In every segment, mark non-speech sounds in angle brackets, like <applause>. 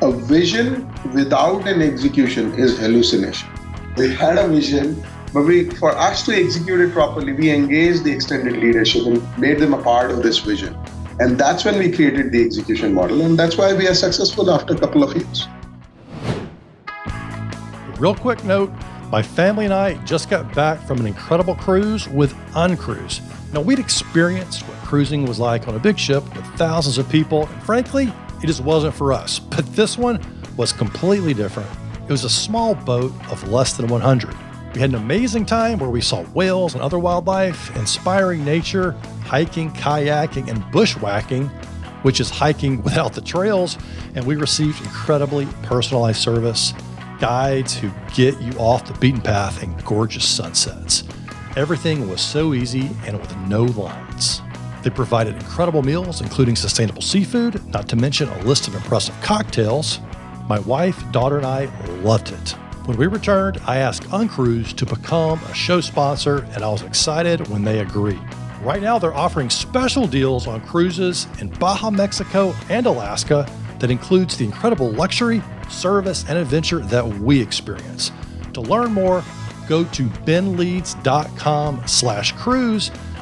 a vision without an execution is hallucination. We had a vision, but we, for us to execute it properly, we engaged the extended leadership and made them a part of this vision. And that's when we created the execution model. And that's why we are successful after a couple of years. Real quick note my family and I just got back from an incredible cruise with Uncruise. Now, we'd experienced what cruising was like on a big ship with thousands of people, and frankly, it just wasn't for us. But this one was completely different. It was a small boat of less than 100. We had an amazing time where we saw whales and other wildlife, inspiring nature, hiking, kayaking, and bushwhacking, which is hiking <laughs> without the trails, and we received incredibly personalized service, guides who get you off the beaten path, and gorgeous sunsets. Everything was so easy and with no lines. They provided incredible meals, including sustainable seafood, not to mention a list of impressive cocktails. My wife, daughter, and I loved it. When we returned, I asked Uncruise to become a show sponsor, and I was excited when they agreed. Right now, they're offering special deals on cruises in Baja, Mexico, and Alaska that includes the incredible luxury, service, and adventure that we experience. To learn more, go to benleads.com slash cruise.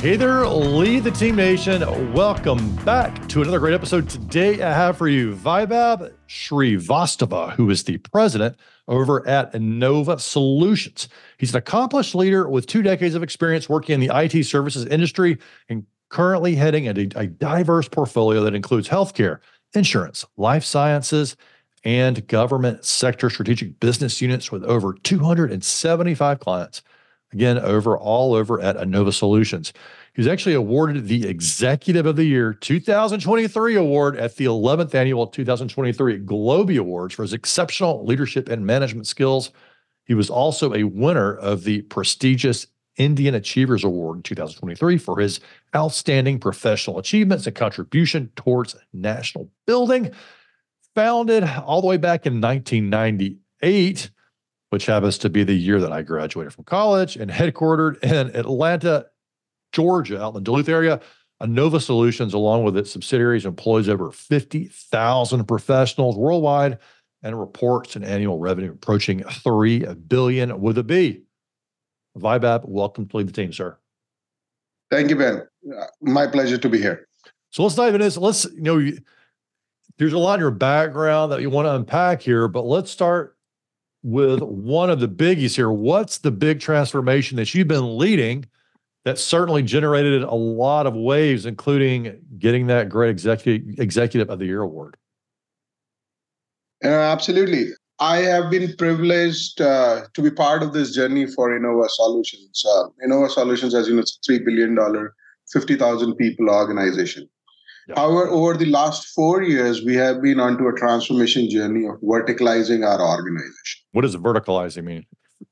Hey there, Lead the Team Nation. Welcome back to another great episode. Today, I have for you Vaibhav Srivastava, who is the president over at Innova Solutions. He's an accomplished leader with two decades of experience working in the IT services industry and currently heading a, a diverse portfolio that includes healthcare, insurance, life sciences, and government sector strategic business units with over 275 clients. Again, over all over at Innova Solutions. He was actually awarded the Executive of the Year 2023 award at the 11th annual 2023 Globee Awards for his exceptional leadership and management skills. He was also a winner of the prestigious Indian Achievers Award in 2023 for his outstanding professional achievements and contribution towards national building. Founded all the way back in 1998, which happens to be the year that I graduated from college, and headquartered in Atlanta, Georgia, out in the Duluth area. Innova Solutions, along with its subsidiaries, employs over 50,000 professionals worldwide and reports an annual revenue approaching 3 billion with a B. Vaibhav, welcome to lead the team, sir. Thank you, Ben. My pleasure to be here. So let's dive into this. Let's, you know, there's a lot in your background that you want to unpack here, but let's start with one of the biggies here. What's the big transformation that you've been leading that certainly generated a lot of waves, including getting that great executive executive of the year award. Uh, absolutely. I have been privileged uh, to be part of this journey for Innova Solutions. Uh, Innova Solutions, as you know, it's a $3 billion, 50,000 people organization. However, over the last four years, we have been onto a transformation journey of verticalizing our organization. What does verticalizing mean?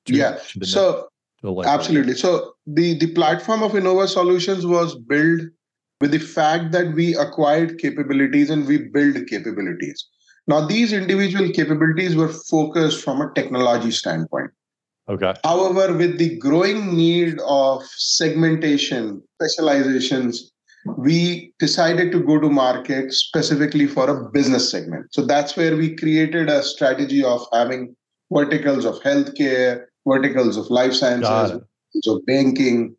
To, yeah. To so Absolutely. So the, the platform of Innova Solutions was built with the fact that we acquired capabilities and we build capabilities. Now, these individual capabilities were focused from a technology standpoint. Okay. However, with the growing need of segmentation, specializations, we decided to go to market specifically for a business segment. So that's where we created a strategy of having verticals of healthcare, verticals of life sciences, of banking,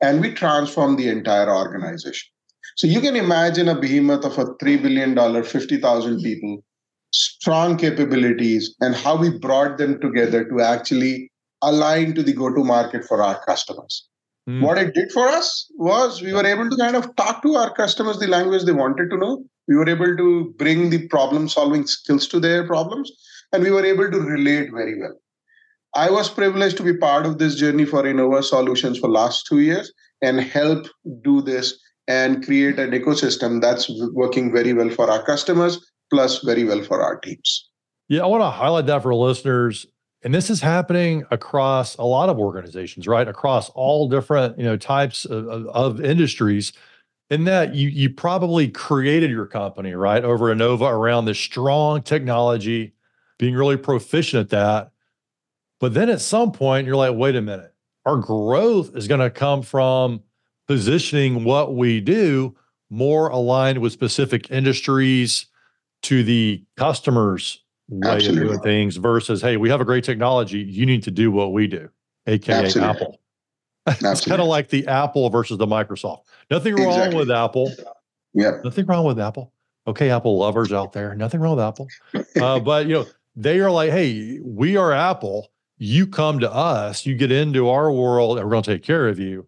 and we transform the entire organization. So you can imagine a behemoth of a $3 billion, 50,000 people, strong capabilities, and how we brought them together to actually align to the go to market for our customers. Mm. What it did for us was we were able to kind of talk to our customers the language they wanted to know. We were able to bring the problem solving skills to their problems, and we were able to relate very well. I was privileged to be part of this journey for Innova Solutions for last two years and help do this and create an ecosystem that's working very well for our customers plus very well for our teams. Yeah, I want to highlight that for listeners. And this is happening across a lot of organizations, right? Across all different, you know, types of, of, of industries. In that you you probably created your company, right, over Innova around this strong technology, being really proficient at that. But then at some point, you're like, wait a minute, our growth is going to come from positioning what we do more aligned with specific industries to the customers way Absolutely. of doing things versus hey we have a great technology you need to do what we do aka Absolutely. apple. <laughs> It's kind of like the apple versus the microsoft. Nothing wrong exactly. with apple. Yeah nothing wrong with apple. Okay apple lovers out there nothing wrong with apple. Uh, <laughs> but you know they are like hey we are apple. You come to us you get into our world and we're going to take care of you.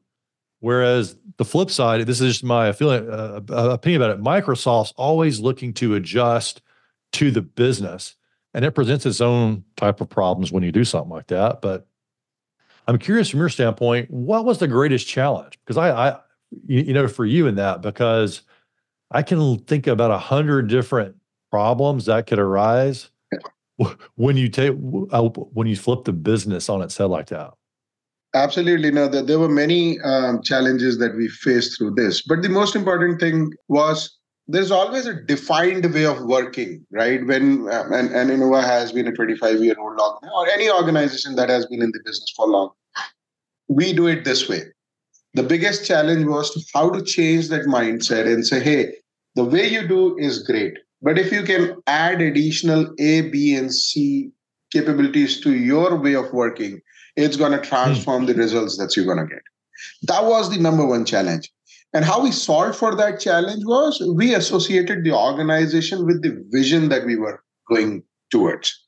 Whereas the flip side this is just my feeling uh, uh, opinion about it microsoft's always looking to adjust to the business and it presents its own type of problems when you do something like that. But I'm curious from your standpoint, what was the greatest challenge? Because I, I you know, for you in that, because I can think about a hundred different problems that could arise <laughs> when you take uh, when you flip the business on its head like that. Absolutely, no. There were many um, challenges that we faced through this, but the most important thing was there's always a defined way of working, right? When um, and, and Innova has been a 25 year old or any organization that has been in the business for long, we do it this way. The biggest challenge was to how to change that mindset and say, hey, the way you do is great, but if you can add additional A, B, and C capabilities to your way of working, it's going to transform the results that you're going to get. That was the number one challenge and how we solved for that challenge was we associated the organization with the vision that we were going towards.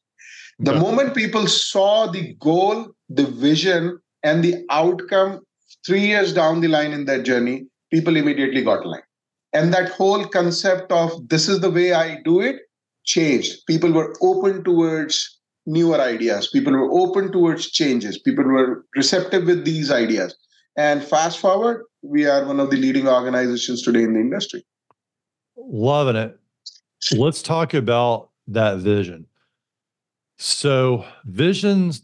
The yeah. moment people saw the goal, the vision, and the outcome three years down the line in that journey, people immediately got aligned. And that whole concept of this is the way I do it changed. People were open towards newer ideas. People were open towards changes. People were receptive with these ideas. And fast forward, we are one of the leading organizations today in the industry. Loving it. Let's talk about that vision. So, visions,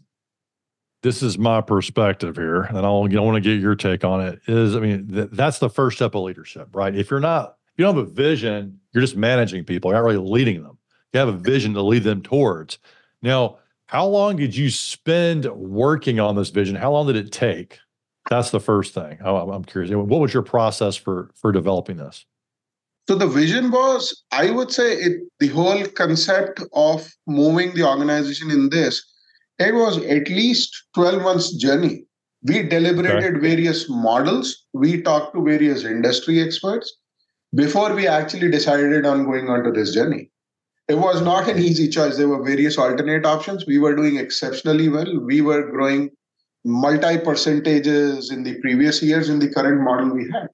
this is my perspective here, and I want to get your take on it. Is I mean, th- that's the first step of leadership, right? If you're not, if you don't have a vision, you're just managing people, you're not really leading them. You have a vision to lead them towards. Now, how long did you spend working on this vision? How long did it take? That's the first thing. Oh, I'm curious. What was your process for for developing this? So the vision was, I would say, it the whole concept of moving the organization in this. It was at least 12 months journey. We deliberated okay. various models. We talked to various industry experts before we actually decided on going onto this journey. It was not an easy choice. There were various alternate options. We were doing exceptionally well. We were growing multi percentages in the previous years in the current model we had.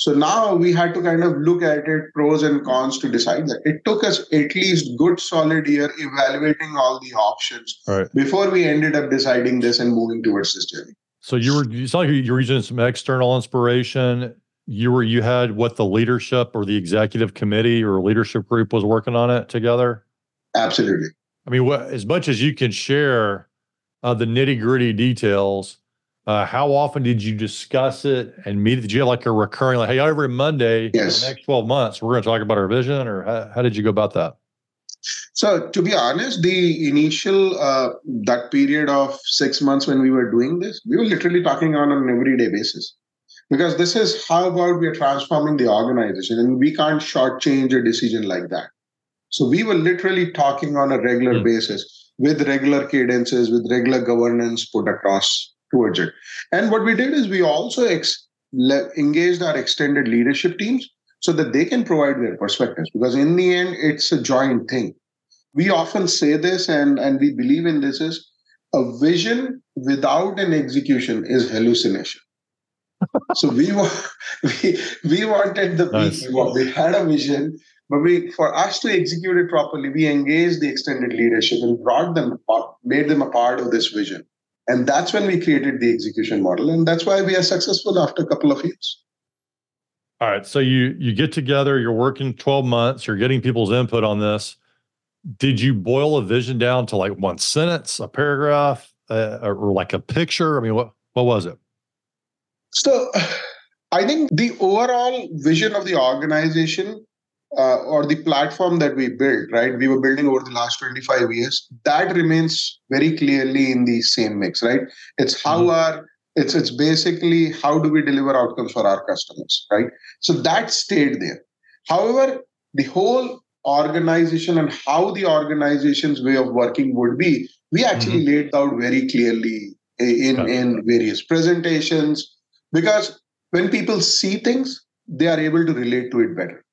So now we had to kind of look at it, pros and cons to decide that. It took us at least good solid year evaluating all the options right. before we ended up deciding this and moving towards this journey. So you were you saw like you were using some external inspiration. You were you had what the leadership or the executive committee or leadership group was working on it together. Absolutely. I mean, what as much as you can share, uh, the nitty gritty details. Uh, how often did you discuss it and meet? Did you have like a recurring, like, hey, every Monday yes. the next 12 months, we're going to talk about our vision, or how, how, did you go about that? So, to be honest, the initial, uh, that period of six months when we were doing this, we were literally talking on an everyday basis. Because this is how about we are transforming the organization, and we can't shortchange a decision like that. So, we were literally talking on a regular mm-hmm. basis with regular cadences, with regular governance put across towards it. And what we did is we also ex- le- engaged our extended leadership teams so that they can provide their perspectives because in the end it's a joint thing we often say this and and we believe in this is a vision without an execution is hallucination so we <laughs> we we wanted the nice. we had a vision but we, for us to execute it properly, we engaged the extended leadership and brought them, made them a part of this vision. And that's when we created the execution model. And that's why we are successful after a couple of years. All right. So you you get together, you're working 12 months, you're getting people's input on this. did you boil a vision down to like one sentence, a paragraph, uh, or like a picture? I mean, what what was it? So, I think the overall vision of the organization uh, or the platform that we built, right? We were building over the last 25 years. That remains very clearly in the same mix, right? It's how mm-hmm. our it's it's basically how do we deliver outcomes for our customers, right? So that stayed there. However, the whole organization and how the organization's way of working would be, we actually mm-hmm. laid out very clearly in, in various presentations because when people see things, they are able to relate to it better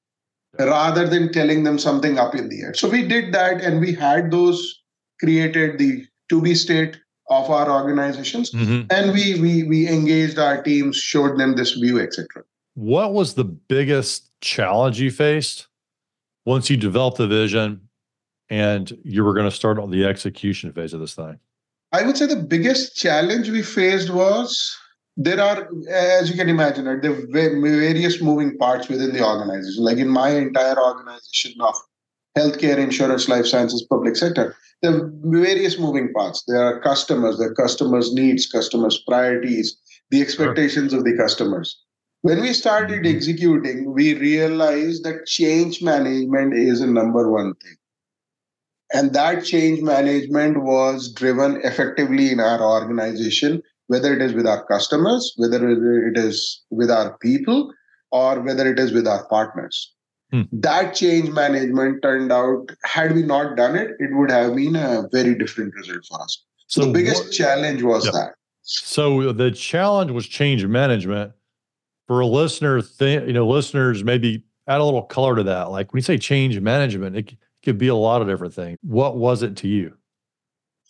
rather than telling them something up in the air. So we did that and we had those created the to be state of our organizations mm-hmm. and we we we engaged our teams showed them this view etc what was the biggest challenge you faced once you developed the vision and you were going to start on the execution phase of this thing i would say the biggest challenge we faced was there are as you can imagine right, there are various moving parts within the organization like in my entire organization of healthcare insurance life sciences public sector there are various moving parts. There are customers, there are customers' needs, customers' priorities, the expectations sure. of the customers. When we started mm-hmm. executing, we realized that change management is a number one thing. And that change management was driven effectively in our organization, whether it is with our customers, whether it is with our people, or whether it is with our partners. Hmm. That change management turned out, had we not done it, it would have been a very different result for us. So the biggest what, challenge was yep. that. So the challenge was change management. For a listener, th- you know, listeners maybe add a little color to that. Like when you say change management, it could be a lot of different things. What was it to you?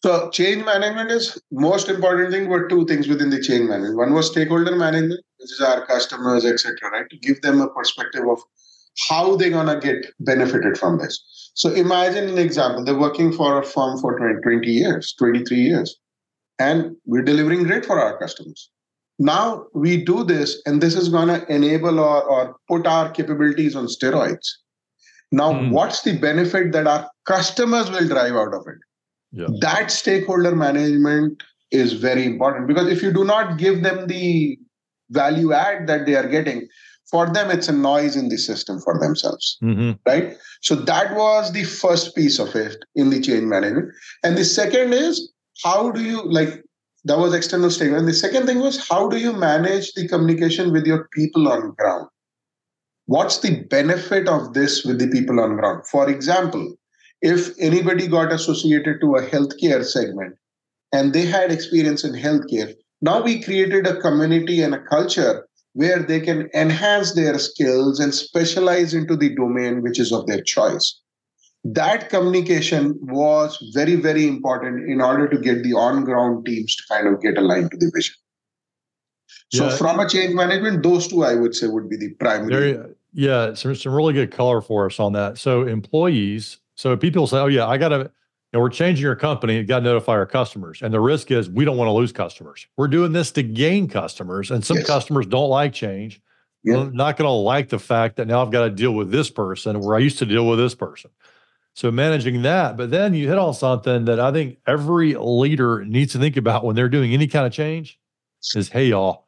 So change management is most important thing were two things within the change management. One was stakeholder management, which is our customers, etc. Right, to give them a perspective of how they're going to get benefited from this. So imagine an example. They're working for a firm for 20, 20 years, 23 years, and we're delivering great for our customers. Now we do this, and this is going to enable or, or put our capabilities on steroids. Now, mm. what's the benefit that our customers will drive out of it? Yeah. That stakeholder management is very important because if you do not give them the value add that they are getting, for them it's a noise in the system for themselves mm-hmm. right? So that was the first piece of it in the change management. And the second is how do you like that was external statement and the second thing was how do you manage the communication with your people on ground? What's the benefit of this with the people on ground? For example if anybody got associated to a healthcare segment and they had experience in healthcare now we created a community and a culture where they can enhance their skills and specialize into the domain which is of their choice. That communication was very, very important in order to get the on ground teams to kind of get aligned to the vision. So, yeah. from a change management, those two I would say would be the primary. Very, yeah, some, some really good color for us on that. So, employees, so people say, oh, yeah, I got to and we're changing our company, got to notify our customers. And the risk is we don't want to lose customers. We're doing this to gain customers, and some yes. customers don't like change. Yeah. not going to like the fact that now I've got to deal with this person where I used to deal with this person. So managing that, but then you hit on something that I think every leader needs to think about when they're doing any kind of change is, hey, y'all,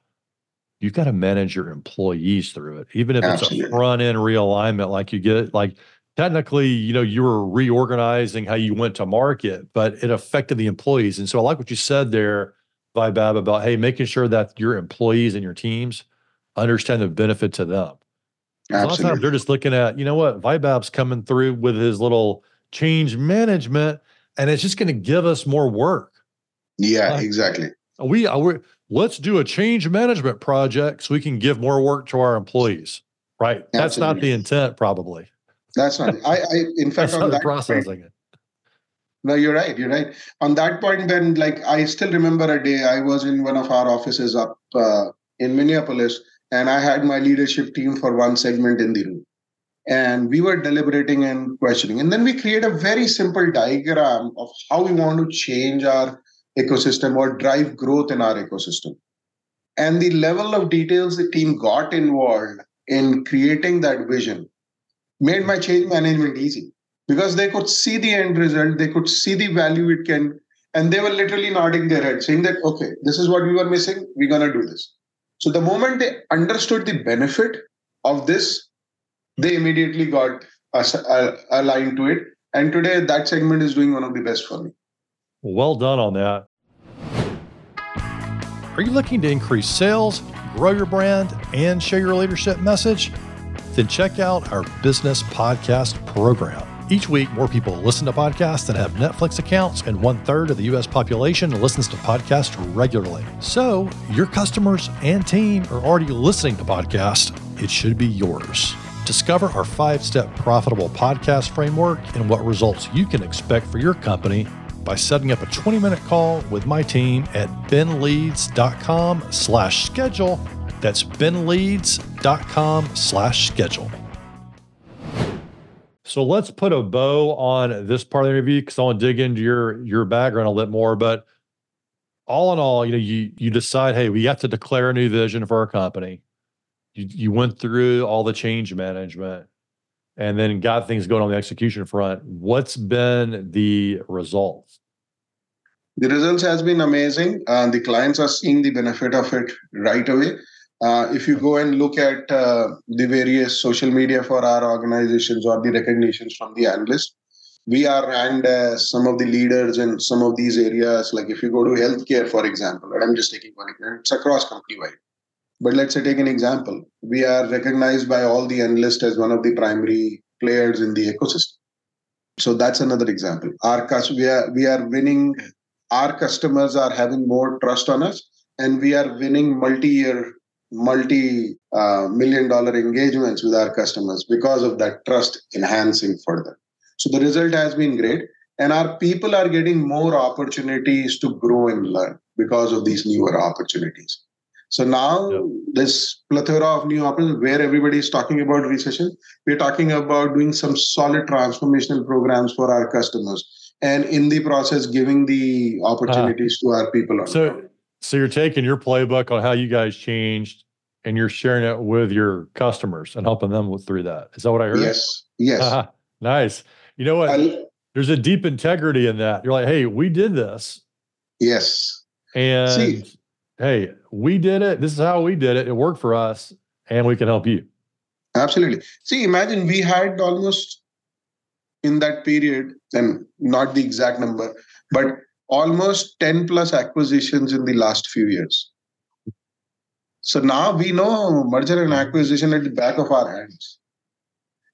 you've got to manage your employees through it, even if Absolutely. it's a front end realignment, like you get like technically, you know, you were reorganizing how you went to market, but it affected the employees. And so I like what you said there, Vaibhav, about hey, making sure that your employees and your teams understand the benefit to them. Absolutely. A lot of times they're just looking at, you know what, Vaibhav's coming through with his little change management, and it's just going to give us more work. Yeah, exactly. We, uh, we let's do a change management project so we can give more work to our employees. Right. Absolutely. That's not the intent, probably. That's not. I, I in fact, on that processing it. No, you're right. You're right. On that point, Ben, like, I still remember a day I was in one of our offices up uh, in Minneapolis, and I had my leadership team for one segment in the room. And we were deliberating and questioning. And then we create a very simple diagram of how we want to change our ecosystem or drive growth in our ecosystem. And the level of details the team got involved in creating that vision made my change management easy because they could see the end result, they could see the value it can, and they were literally nodding their head, saying that, okay, this is what we were missing, we're going to do this. So the moment they understood the benefit of this, they immediately got uh, aligned to it. And today, that segment is doing one of the best for me. Well done on that. Are you looking to increase sales, grow your brand, and share your leadership message? Then check out our business podcast program. Each week, more people listen to podcasts than have Netflix accounts, and one third of the US population listens to podcasts regularly. So, your customers and team are already listening to podcasts. It should be yours. Discover our five step profitable podcast framework and what results you can expect for your company by setting up a 20 minute call with my team at benleads.com slash schedule. That's benleads.com slash schedule. So let's put a bow on this part of the interview because I want to dig into your your background a little more. But all in all, you know, you you decide, hey, we have to declare a new vision for our company. You you went through all the change management and then got things going on the execution front. What's been the results? The results has been amazing. Uh, the clients are seeing the benefit of it right away. Uh, if you go and look at uh, the various social media for our organizations or the recognitions from the analysts, we are ranked as some of the leaders in some of these areas. Like if you go to healthcare, for example, and I'm just taking one example, it's across company wide. But let's say take an example. We are recognized by all the analysts as one of the primary players in the ecosystem. So that's another example. Our we are we are winning. Our customers are having more trust on us, and we are winning multi-year multi uh, million dollar engagements with our customers because of that trust enhancing further. So the result has been great. And our people are getting more opportunities to grow and learn because of these newer opportunities. So now this plethora of new opportunities where everybody is talking about recession, we're talking about doing some solid transformational programs for our customers and in the process giving the opportunities uh, to our people. So so you're taking your playbook on how you guys changed and you're sharing it with your customers and helping them through that. Is that what I heard? Yes. Yes. <laughs> Nice. You know what? I, There's a deep integrity in that. You're like, hey, we did this. Yes. And See, hey, we did it. This is how we did it. It worked for us, and we can help you. Absolutely. See, imagine we had almost in that period, and not the exact number, but almost 10 plus acquisitions in the last few years. So now we know merger and acquisition at the back of our hands.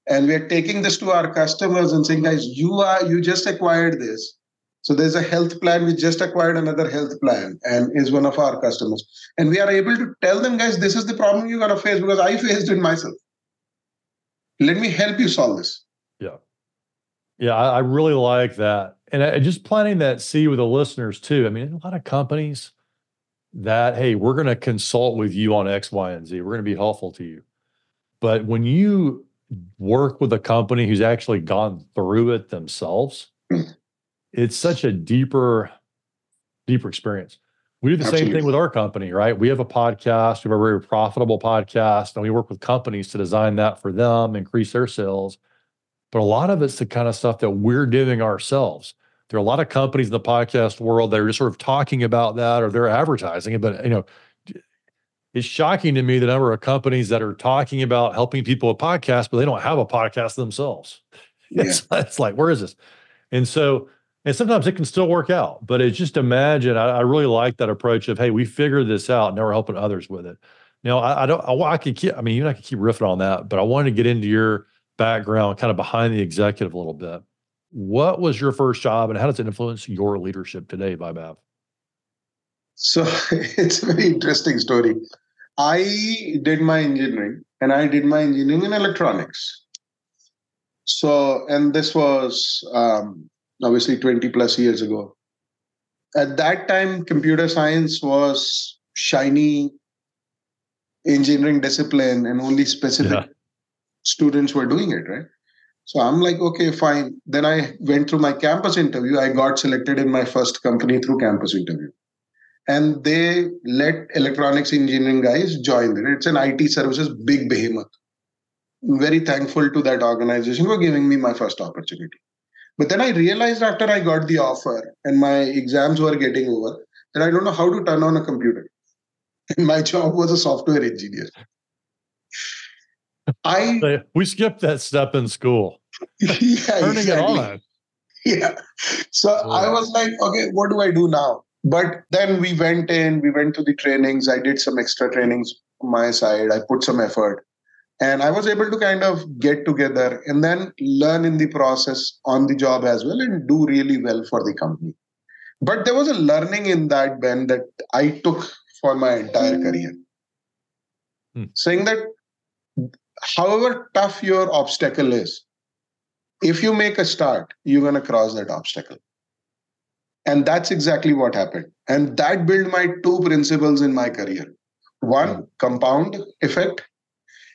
And we are taking this to our customers and saying, guys, you are you just acquired this. So there's a health plan. We just acquired another health plan and is one of our customers. And we are able to tell them, guys, this is the problem you're gonna face because I faced it myself. Let me help you solve this. Yeah. Yeah, I, really like that and uh, just planting that seed with the listeners too. I mean, a lot of companies that, hey, we're going to consult with you on X, Y, and Z. We're going to be helpful to you. But when you work with a company who's actually gone through it themselves, <clears throat> it's such a deeper, deeper experience. We do the Absolutely. same thing with our company, right? We have a podcast, we have a very profitable podcast, and we work with companies to design that for them, increase their sales. But a lot of it's the kind of stuff that we're doing ourselves. There are a lot of companies in the podcast world that are just sort of talking about that or they're advertising it. But you know, it's shocking to me the number of companies that are talking about helping people with podcasts, but they don't have a podcast themselves. <laughs> Yeah. It's, it's like, where is this? And so, and sometimes it can still work out, but it's just imagine. I, I really like that approach of, hey, we figured this out, now we're helping others with it. Now, I, I don't, I, I could keep, I mean, you and I could keep riffing on that, but I wanted to get into your background, kind of behind the executive a little bit. What was your first job and how does it influence your leadership today, by Vaibhav? So <laughs> it's a very interesting story. I did my engineering and I did my engineering in electronics. So, and this was um, obviously 20 plus years ago. At that time, computer science was shiny engineering discipline and only specific yeah. Students were doing it, right? So I'm like, okay, fine. Then I went through my campus interview. I got selected in my first company through campus interview. And they let electronics engineering guys join there. It's an IT services big behemoth. Very thankful to that organization for giving me my first opportunity. But then I realized after I got the offer and my exams were getting over that I don't know how to turn on a computer. <laughs> And my job was a software engineer. I we skipped that step in school. <laughs> yeah, <laughs> Turning exactly. it on. Yeah. So I was like, okay, what do I do now? But then we went in, we went to the trainings. I did some extra trainings on my side. I put some effort. And I was able to kind of get together and then learn in the process on the job as well and do really well for the company. But there was a learning in that, Ben, that I took for my entire career. Hmm. Saying that however tough your obstacle is, if you make a start, you're going to cross that obstacle. And that's exactly what happened. And that built my two principles in my career one, hmm. compound effect.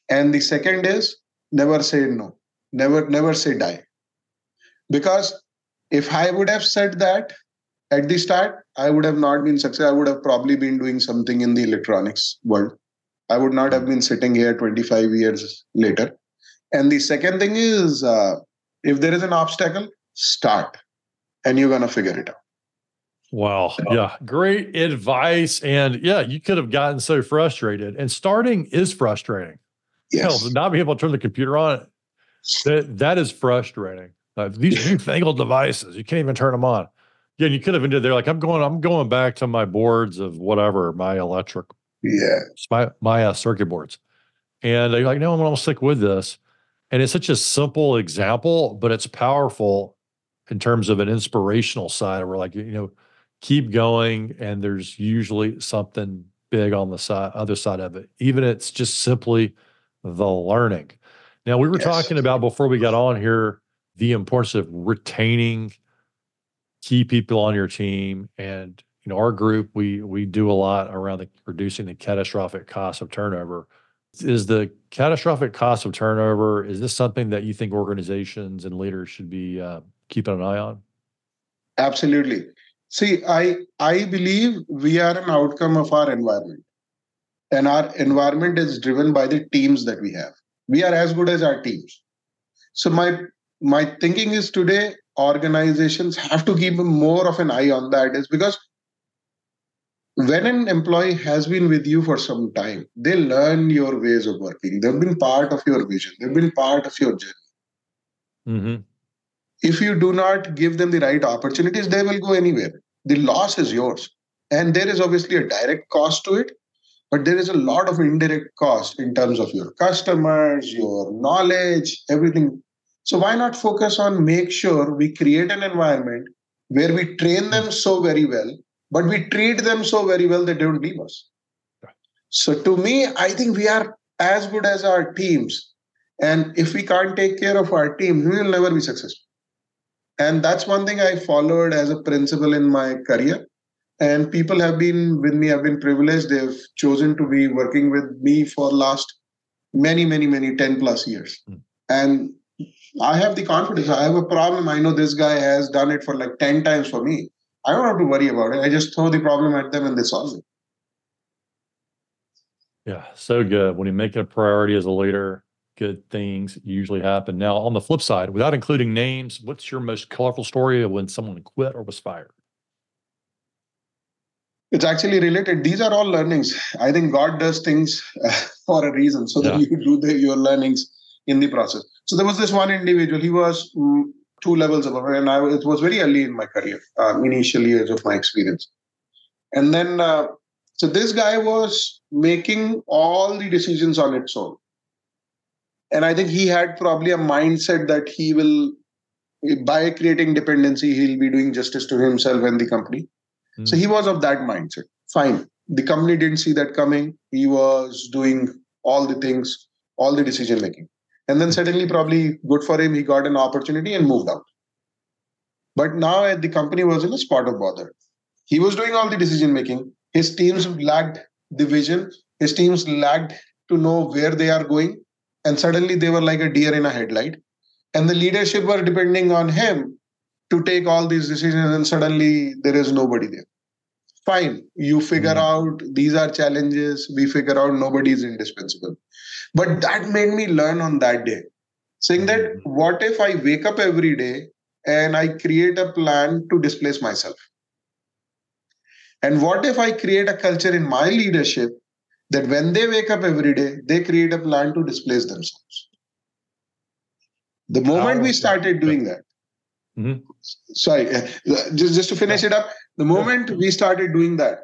And the second is never say no, never, never say die. Because if I would have said that at the start, I would have not been successful. I would have probably been doing something in the electronics world. I would not have been sitting here 25 years later. And the second thing is uh, if there is an obstacle, start and you're going to figure it out. Wow. Yeah. Great advice. And yeah, you could have gotten so frustrated. And starting is frustrating. Yes. Hell, not being able to turn the computer on, that, that is frustrating. Uh, these newfangled devices, you can't even turn them on. Yeah, and you could have ended there like I'm going, I'm going back to my boards of whatever, my electric, Yeah. my, my uh, circuit boards. And they're like, no, I'm gonna stick with this. And it's such a simple example, but it's powerful in terms of an inspirational side. Where like, you know, keep going, and there's usually something big on the side, other side of it. Even it's just simply the learning. Now we were Yes. talking about before we got on here the importance of retaining key people on your team and you know our group we we do a lot around the reducing the catastrophic cost of turnover is the catastrophic cost of turnover is this something that you think organizations and leaders should be uh, keeping an eye on Absolutely. See, I I believe we are an outcome of our environment. And our environment is driven by the teams that we have. We are as good as our teams. So my my thinking is today organizations have to keep more of an eye on that is because when an employee has been with you for some time, they learn your ways of working. They've been part of your vision. They've been part of your journey. mm-hmm. if you do not give them the right opportunities, they will go anywhere. The loss is yours. And there is obviously a direct cost to it, but there is a lot of indirect cost in terms of your customers, your knowledge, everything. So why not focus on make sure we create an environment where we train them so very well, but we treat them so very well they don't leave us. So to me, I think we are as good as our teams. And if we can't take care of our team, we will never be successful. And that's one thing I followed as a principle in my career. And people have been with me, I've been privileged. They've chosen to be working with me for last many, many, many 10 plus years. Mm. And I have the confidence. I have a problem. I know this guy has done it for like 10 times for me. I don't have to worry about it. I just throw the problem at them and they solve it. yeah so good when you make it a priority as a leader good things usually happen now on the flip side without including names what's your most colorful story of when someone quit or was fired It's actually related. These are all learnings. I think God does things uh, <laughs> for a reason so that you do the, your learnings in the process. So there was this one individual. He was mm, two levels above, and I it was very early in my career, um, initial years of my experience. And then, uh, so this guy was making all the decisions on its own. And I think he had probably a mindset that he will, by creating dependency, he'll be doing justice to himself and the company. So he was of that mindset. Fine. The company didn't see that coming. He was doing all the things, all the decision making. And then suddenly, probably good for him, he got an opportunity and moved out. But now the company was in a spot of bother. He was doing all the decision making. His teams lacked the vision. His teams lacked to know where they are going. And suddenly they were like a deer in a headlight. And the leadership were depending on him to take all these decisions and suddenly there is nobody there fine you figure Mhm. out these are challenges we figure out nobody is indispensable but that made me learn on that day saying that Mhm. what if i wake up every day and I create a plan to displace myself? And what if I create a culture in my leadership that when they wake up every day, they create a plan to displace themselves? The moment we started doing that, mm-hmm. sorry, <laughs> just, just to finish it up, the moment we started doing that,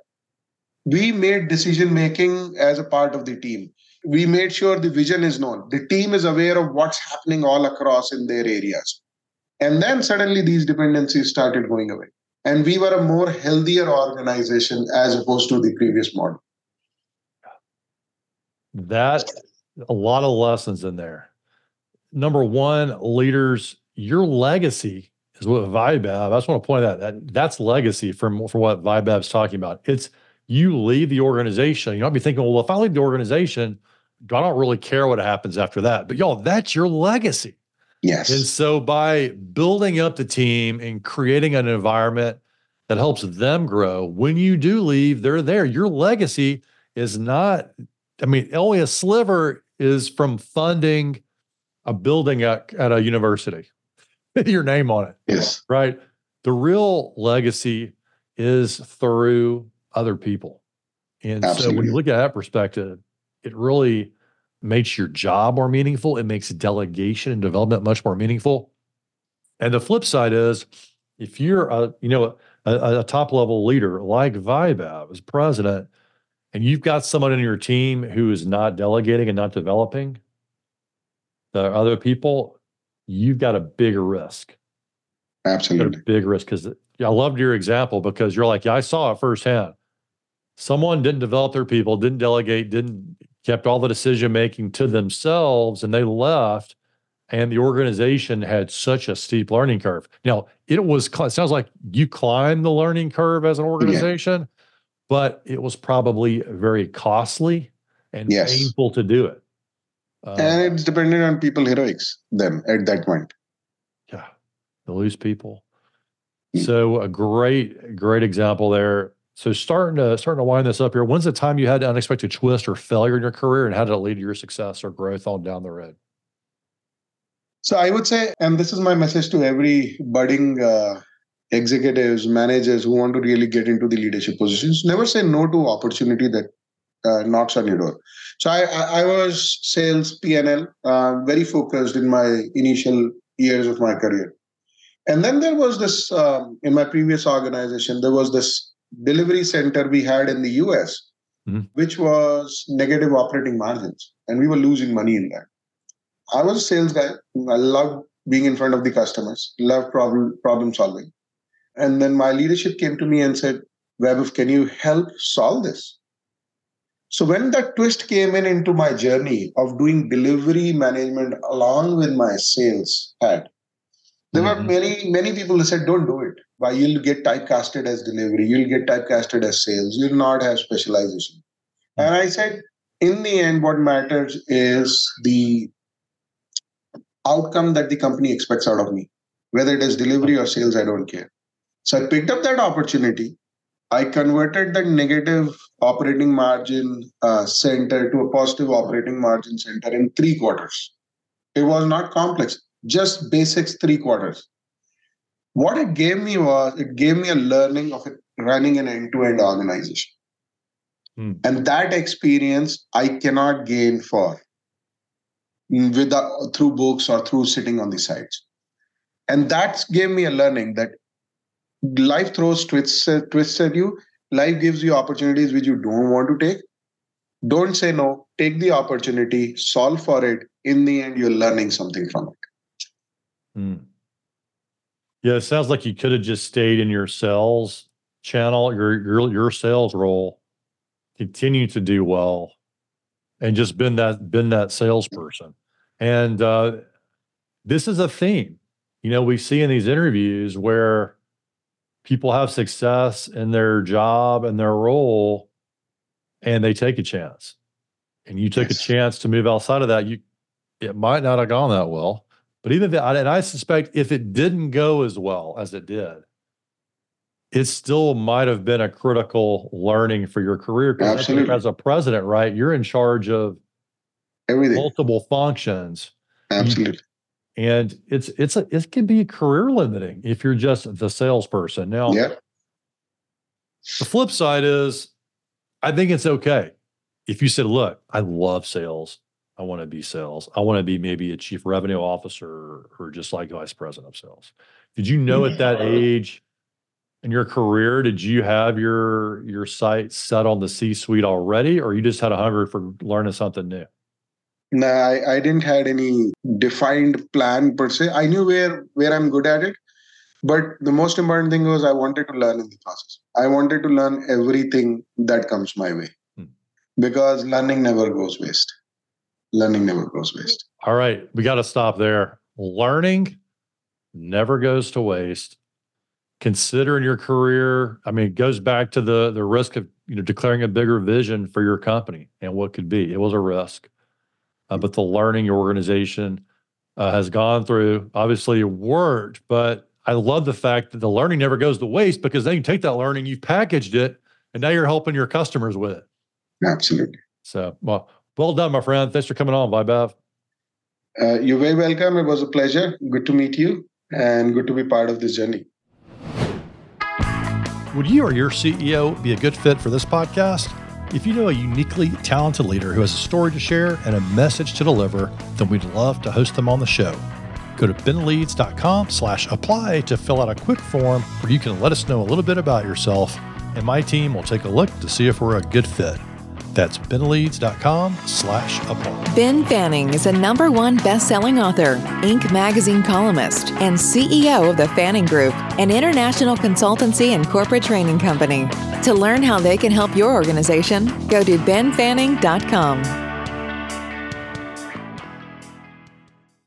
we made decision making as a part of the team. We made sure the vision is known. The team is aware of what's happening all across in their areas. And then suddenly these dependencies started going away. And we were a more healthier organization as opposed to the previous model. That a lot of lessons in there. Number one, leaders, your legacy is what Vaibhav. I just want to point out that that's legacy from for what Vaibhav's talking about. It's you leave the organization. You don't be thinking, well, if I leave the organization, I don't really care what happens after that. But y'all, that's your legacy. Yes. And so by building up the team and creating an environment that helps them grow, when you do leave, they're there. Your legacy is not, I mean, only a sliver is from funding a building at, at a university, <laughs> your name on it. Yes. Right. The real legacy is through other people. And Absolutely. so when you look at that perspective, it really makes your job more meaningful. It makes delegation and development much more meaningful. And the flip side is if you're a, you know, a, a top level leader like Vaibhav as president, and you've got someone in your team who is not delegating and not developing the other people, you've got a bigger risk. Absolutely. A big risk because I loved your example because you're like, yeah, I saw it firsthand. Someone didn't develop their people, didn't delegate, didn't kept all the decision making to themselves, and they left. And the organization had such a steep learning curve. Now, it was it sounds like you climbed the learning curve as an organization, yeah. but it was probably very costly and yes. painful to do it. Uh, and it's dependent on people heroics then at that point. Yeah, lose people. Mm. So a great, great example there. So starting to starting to wind this up here. When's the time you had an unexpected twist or failure in your career, and how did it lead to your success or growth on down the road? So I would say, and this is my message to every budding uh, executives, managers who want to really get into the leadership positions: never say no to opportunity that uh, knocks on your door. So I, I, I was sales P&L, uh, very focused in my initial years of my career, and then there was this um, in my previous organization. There was this delivery center we had in the US, mm-hmm. which was negative operating margins, and we were losing money in that. I was a sales guy. I loved being in front of the customers, loved problem problem solving. And then my leadership came to me and said, Web, can you help solve this? So when that twist came in into my journey of doing delivery management along with my sales hat, there mm-hmm. were many, many people who said, don't do it. Why you'll get typecasted as delivery, you'll get typecasted as sales, you'll not have specialization. Mm-hmm. And I said, in the end, what matters is the outcome that the company expects out of me. Whether it is delivery or sales, I don't care. So I picked up that opportunity. I converted the negative operating margin uh, center to a positive operating margin center in three quarters. It was not complex just basics three quarters. What it gave me was it gave me a learning of running an end-to-end organization. Hmm. And that experience I cannot gain for without through books or through sitting on the sides. And that gave me a learning that life throws twists, uh, twists at you. Life gives you opportunities which you don't want to take. Don't say no. Take the opportunity, solve for it. In the end, you're learning something from it. Mm. Yeah, it sounds like you could have just stayed in your sales channel, your your your sales role, continue to do well, and just been that been that salesperson. And uh, this is a theme, you know, we see in these interviews where people have success in their job and their role, and they take a chance. And you took yes. a chance to move outside of that. You it might not have gone that well but even if, and I suspect if it didn't go as well as it did, it still might have been a critical learning for your career. Absolutely. As a president, right? You're in charge of everything, multiple functions. Absolutely. And it's it's a it can be career limiting if you're just the salesperson. Now, yeah. the flip side is, I think it's okay if you said, "Look, I love sales. I want to be sales. I want to be maybe a chief revenue officer or just like vice president of sales." Did you know at that mm-hmm. age in your career, did you have your your sights set on the C suite already, or you just had a hunger for learning something new? No, I, I didn't had any defined plan per se. I knew where where I'm good at it, but the most important thing was I wanted to learn in the process. I wanted to learn everything that comes my way, hmm. because learning never goes waste. Learning never goes waste. All right, we got to stop there. Learning never goes to waste. Considering your career, I mean, it goes back to the the risk of you know declaring a bigger vision for your company and what could be. It was a risk uh, but the learning your organization uh, has gone through obviously worked. But I love the fact that the learning never goes to waste because then you take that learning, you've packaged it, and now you're helping your customers with it. Absolutely. So, well, well done, my friend. Thanks for coming on, Vaibhav. Uh, you're very welcome. It was a pleasure. Good to meet you and good to be part of this journey. Would you or your CEO be a good fit for this podcast? If you know a uniquely talented leader who has a story to share and a message to deliver, then we'd love to host them on the show. Go to benleads.com slash apply to fill out a quick form where you can let us know a little bit about yourself, and my team will take a look to see if we're a good fit. That's benleads.com slash apply. Ben Fanning is a number one best-selling author, Inc. magazine columnist, and CEO of the Fanning Group, an international consultancy and corporate training company. To learn how they can help your organization, go to benfanning.com.